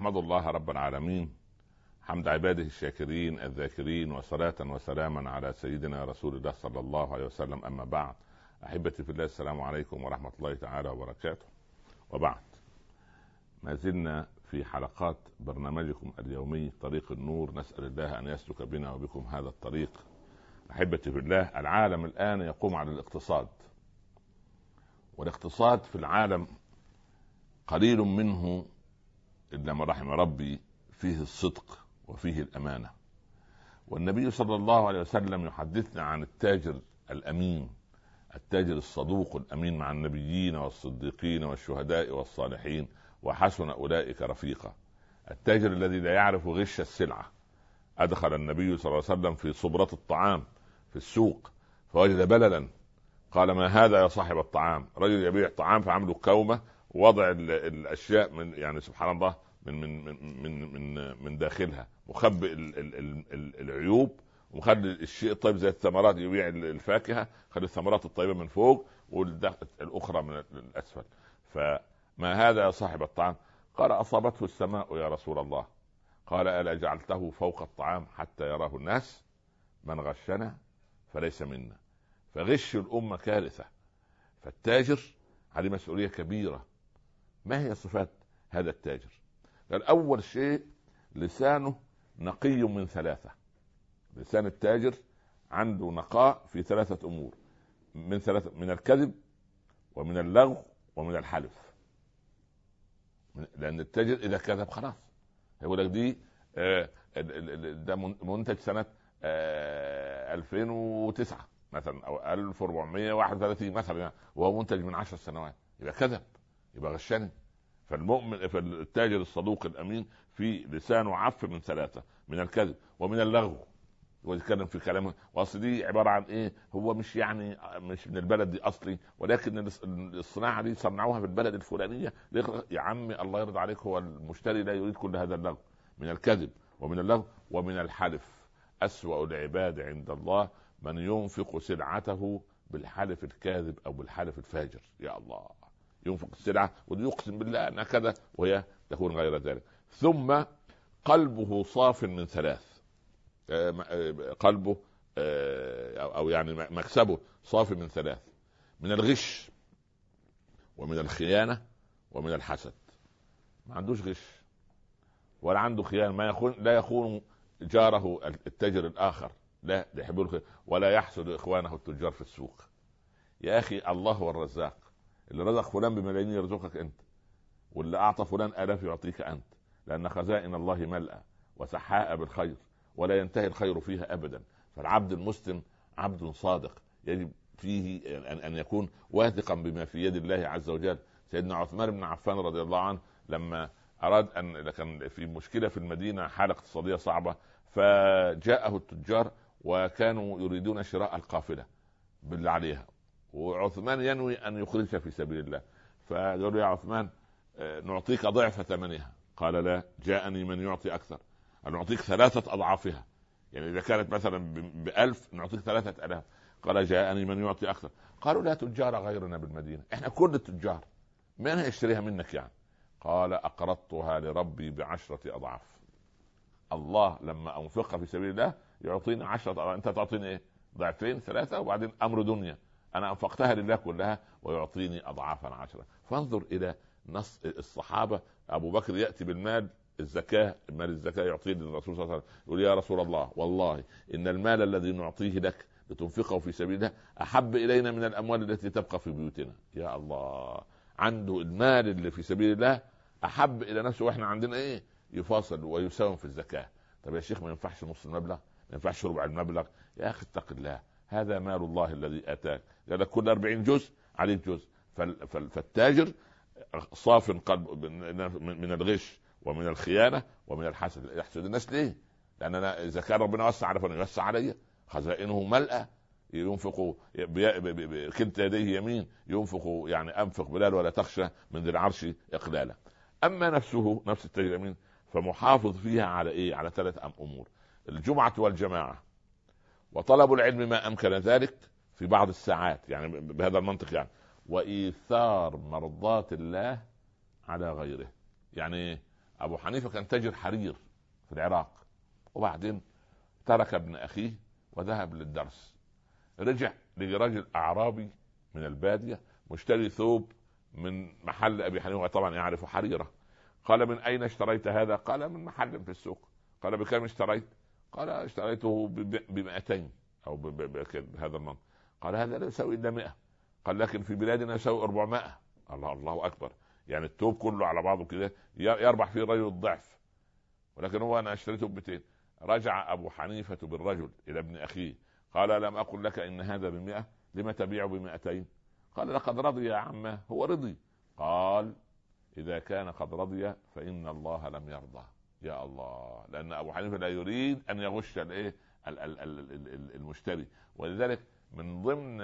احمد الله رب العالمين حمد عباده الشاكرين الذاكرين وصلاة وسلاما على سيدنا رسول الله صلى الله عليه وسلم. أما بعد أحبتي في الله السلام عليكم ورحمة الله تعالى وبركاته. وبعد ما زلنا في حلقات برنامجكم اليومي طريق النور. نسأل الله أن يسلك بنا وبكم هذا الطريق. أحبتي في الله العالم الآن يقوم على الاقتصاد والاقتصاد في العالم قليل منه إلا رحم ربي فيه الصدق وفيه الأمانة. والنبي صلى الله عليه وسلم يحدثنا عن التاجر الأمين التاجر الصدوق الأمين مع النبيين والصديقين والشهداء والصالحين وحسن أولئك رفيقا. التاجر الذي لا يعرف غش السلعة. أدخل النبي صلى الله عليه وسلم في صبرة الطعام في السوق فوجد بللا قال ما هذا يا صاحب الطعام؟ رجل يبيع طعام فعمله كومة وضع الأشياء من يعني سبحان الله من من من من من داخلها. مخبئ العيوب ومخلي الشيء الطيب زي الثمرات يبيع الفاكهة خلي الثمرات الطيبة من فوق والاخرى من الأسفل. فما هذا يا صاحب الطعام؟ قال أصابته السماء يا رسول الله. قال ألا جعلته فوق الطعام حتى يراه الناس؟ من غشنا فليس منا. فغش الأمة كارثة. فالتاجر عليه مسؤولية كبيرة. ما هي صفات هذا التاجر؟ قال أول شيء لسانه نقي من ثلاثة. لسان التاجر عنده نقاء في ثلاثة أمور من ثلاثة من الكذب ومن اللغو ومن الحلف. لأن التاجر إذا كذب خلاص. يقول لك دي آه، ده منتج سنة 2009 آه، مثلا أو 1431 مثلا يعني وهو منتج من 10 سنوات. يبقى كذب. يبقى غشني فالمؤمن فالتاجر الصدوق الأمين في لسانه عف من ثلاثة من الكذب ومن اللغو. ويتكلم في كلامه. وأصل دي عبارة عن إيه؟ هو مش يعني مش من البلد دي أصلي ولكن الصناعة دي صنعوها في البلد الفلانية. يا عمي الله يرضى عليك هو المشتري لا يريد كل هذا اللغو. من الكذب ومن اللغو ومن الحلف. أسوأ العباد عند الله من ينفق سلعته بالحلف الكاذب أو بالحلف الفاجر. يا الله. ينفق السلعة ويقسم بالله أنها كذا وهي تكون غير ذلك. ثم قلبه صاف من ثلاث. آه، آه، قلبه آه، أو يعني مكسبه صافي من ثلاث. من الغش ومن الخيانة ومن الحسد. ما عندوش غش. ولا عنده خيانة. ما يخون لا يخون جاره التاجر الآخر. لا ولا يحسد إخوانه التجار في السوق. يا أخي الله هو الرزاق. اللي رزق فلان بملايين يرزقك أنت واللي أعطى فلان آلاف يعطيك أنت لأن خزائن الله ملأى وسحاء بالخير ولا ينتهي الخير فيها ابدا. فالعبد المسلم عبد صادق يجب فيه ان يكون واثقا بما في يد الله عز وجل. سيدنا عثمان بن عفان رضي الله عنه لما أراد ان كان في مشكلة في المدينة حالة اقتصادية صعبة فجاءه التجار وكانوا يريدون شراء القافلة بالله عليها. وعثمان ينوي أن يخرجها في سبيل الله. فقالوا يا عثمان آه، نعطيك ضعف ثمنها. قال لا جاءني من يعطي أكثر. قال نعطيك ثلاثة أضعافها. يعني إذا كانت مثلا بألف نعطيك ثلاثة ألاف. قال جاءني من يعطي أكثر. قالوا لا تجار غيرنا بالمدينة. إحنا كل التجار. من هيشتريها منك يعني؟ قال أقرضتها لربي بعشرة أضعاف. الله لما أنفقها في سبيل الله يعطيني عشرة أضعاف. أنت تعطيني إيه؟ ضعفين ثلاثة وبعدين أمر دنيا. أنا أنفقتها لله كلها ويعطيني اضعافا عشرة. فانظر إلى نص الصحابة. أبو بكر يأتي بالمال الزكاة مال الزكاة يعطيه للرسول صلى الله عليه وسلم. يقول يا رسول الله والله إن المال الذي نعطيه لك لتنفقه في سبيل الله أحب إلينا من الأموال التي تبقى في بيوتنا. يا الله عنده المال اللي في سبيل الله أحب إلى نفسه. وإحنا عندنا إيه؟ يفاصل ويساوم في الزكاة. طب يا شيخ ما ينفعش نص المبلغ؟ ما ينفعش ربع المبلغ؟ يا أخي اتق الله. هذا مال الله الذي أتاك. لأن كل 40 جزء عليك جزء. فالتاجر صاف قلب من الغش ومن الخيانة ومن الحسد. يحسد الناس ليه؟ لأن أنا إذا كان ربنا وسع على فلان يوسع علي. خزائنه ملأى ينفق كلتا يديه يمين. ينفق يعني أنفق بلال ولا تخشى من ذي العرش إقلالا. أما نفسه نفس التاجر اليمين فمحافظ فيها على إيه؟ على ثلاث أمور. الجمعة والجماعة. وطلب العلم ما أمكن ذلك في بعض الساعات يعني بهذا المنطق يعني. وإيثار مرضات الله على غيره. يعني أبو حنيفة كان تاجر حرير في العراق وبعدين ترك ابن أخيه وذهب للدرس. رجع لرجل أعرابي من البادية مشتري ثوب من محل أبي حنيفة طبعا يعرف حريرة. قال من أين اشتريت هذا؟ قال من محل في السوق. قال بكم اشتريت؟ قال اشتريته ب 200 أو بهذا المنطق. قال هذا لا يساوي إلا 100 قال لكن في بلادنا يساوي 400 الله الله أكبر. يعني التوب كله على بعضه كده يربح فيه الرجل الضعف. ولكن هو أنا اشتريته ب 200 رجع أبو حنيفة بالرجل إلى ابن أخيه. قال لم أقل لك إن هذا ب 100 لم تبيع ب 200 قال لقد رضي يا عمه. هو رضي. قال إذا كان قد رضي فإن الله لم يرضى. يا الله. لأن أبو حنيفة لا يريد أن يغش الإيه؟ المشتري. ولذلك من ضمن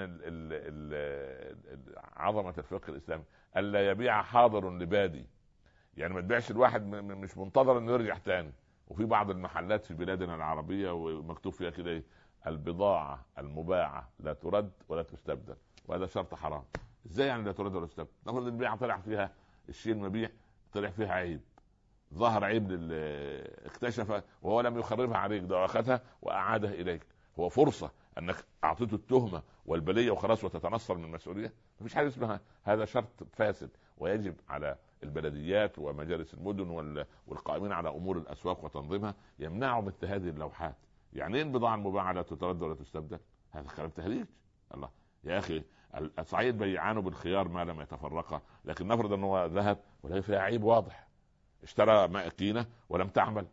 عظمة الفقه الإسلامي الا يبيع حاضر لبادي. يعني ما تبيعش الواحد مش منتظر إنه يرجع تاني. وفي بعض المحلات في بلادنا العربية ومكتوب فيها كده إيه؟ البضاعة المباعة لا ترد ولا تستبدل. وهذا شرط حرام. إزاي يعني لا ترد ولا تستبدل؟ نقول البيعة طلع فيها الشيء المبيع طلع فيها عيب. ظهر عيب اكتشف وهو لم يخربها عليك ده أخذها واعادها إليك. هو فرصة أنك أعطيته التهمة والبلية وخلاص وتتنصل من المسؤولية. مفيش حاجة اسمها هذا شرط فاسد ويجب على البلديات ومجالس المدن والقائمين على أمور الأسواق وتنظيمها يمنعوا مثل هذه اللوحات. يعني إيه البضاعه المباعه لا تترد ولا تستبدل؟ هذا كلام تهريج الله. يا أخي صحيح بيعانوا بالخيار ما لم يتفرقا لكن نفرض أنه ذهب ولا فيها عيب واضح. اشترى ماكينة ولم تعمل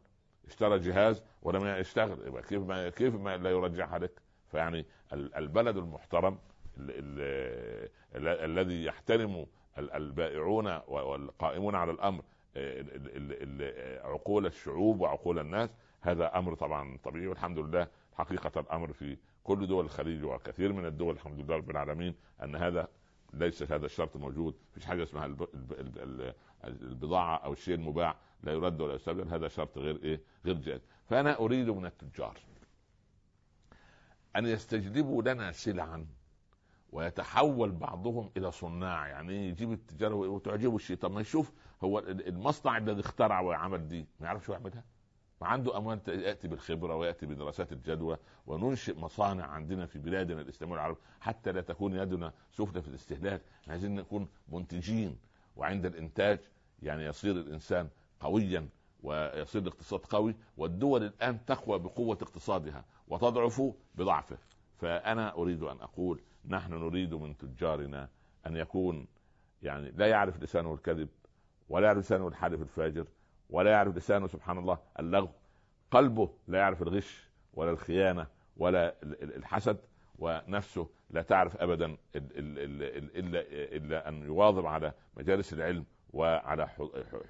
اشترى جهاز ولم يشتغل. كيف ما كيف ما لا يرجعها لك فيعني البلد المحترم الذي يحترم البائعون والقائمون على الأمر عقول الشعوب وعقول الناس هذا أمر طبعا طبيعي والحمد لله. حقيقة الأمر في كل دول الخليج وكثير من الدول الحمد لله رب العالمين أن هذا ليس هذا الشرط موجود فيش حاجة اسمها البضاعة أو الشيء المباع لا يرد ولا يستبدل هذا شرط غير إيه؟ غير جائز. فأنا أريد من التجار أن يستجلبوا لنا سلعا ويتحول بعضهم إلى صناع. يعني يجيب التجاره وتعجبه الشيء. طب ما يشوف هو المصنع الذي اخترع وعمل دي ما يعرفش يعملها؟ عنده أموال يأتي بالخبرة ويأتي بدراسات الجدوى وننشئ مصانع عندنا في بلادنا الإسلامية والعرب حتى لا تكون يدنا سفلى في الاستهلاك. عايزين نكون منتجين. وعند الإنتاج يعني يصير الإنسان قويا ويصير الاقتصاد قوي والدول الآن تقوى بقوة اقتصادها وتضعف بضعفه. فأنا أريد أن أقول نحن نريد من تجارنا أن يكون يعني لا يعرف لسانه الكذب ولا يعرف لسانه الحالف الفاجر ولا يعرف لسانه سبحان الله اللغو. قلبه لا يعرف الغش ولا الخيانة ولا الحسد. ونفسه لا تعرف ابدا الا إلا أن يواظب على مجالس العلم وعلى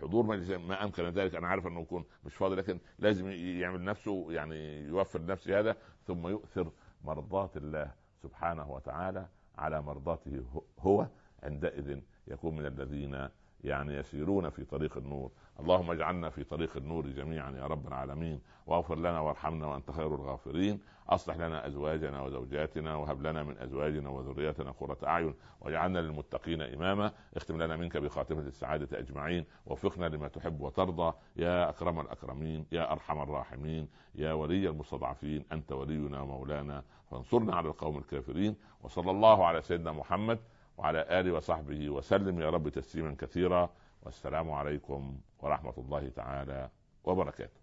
حضور مجلس ما أمكن ذلك. أنا عارف أنه يكون مش فاضي لكن لازم يعمل نفسه يعني يوفر لنفسه هذا ثم يؤثر مرضات الله سبحانه وتعالى على مرضاته هو عندئذ يكون من الذين يعني يسيرون في طريق النور. اللهم اجعلنا في طريق النور جميعا يا رب العالمين واغفر لنا وارحمنا وأنت خير الغافرين. أصلح لنا أزواجنا وزوجاتنا وهب لنا من أزواجنا وذرياتنا قرة أعين واجعلنا للمتقين إماما. اختم لنا منك بخاتمة السعادة أجمعين وفقنا لما تحب وترضى. يا أكرم الأكرمين يا أرحم الراحمين يا ولي المستضعفين أنت ولينا ومولانا. فانصرنا على القوم الكافرين وصلى الله على سيدنا محمد وعلى آله وصحبه وسلم. يا رب تسليما كثيرا. والسلام عليكم ورحمة الله تعالى وبركاته.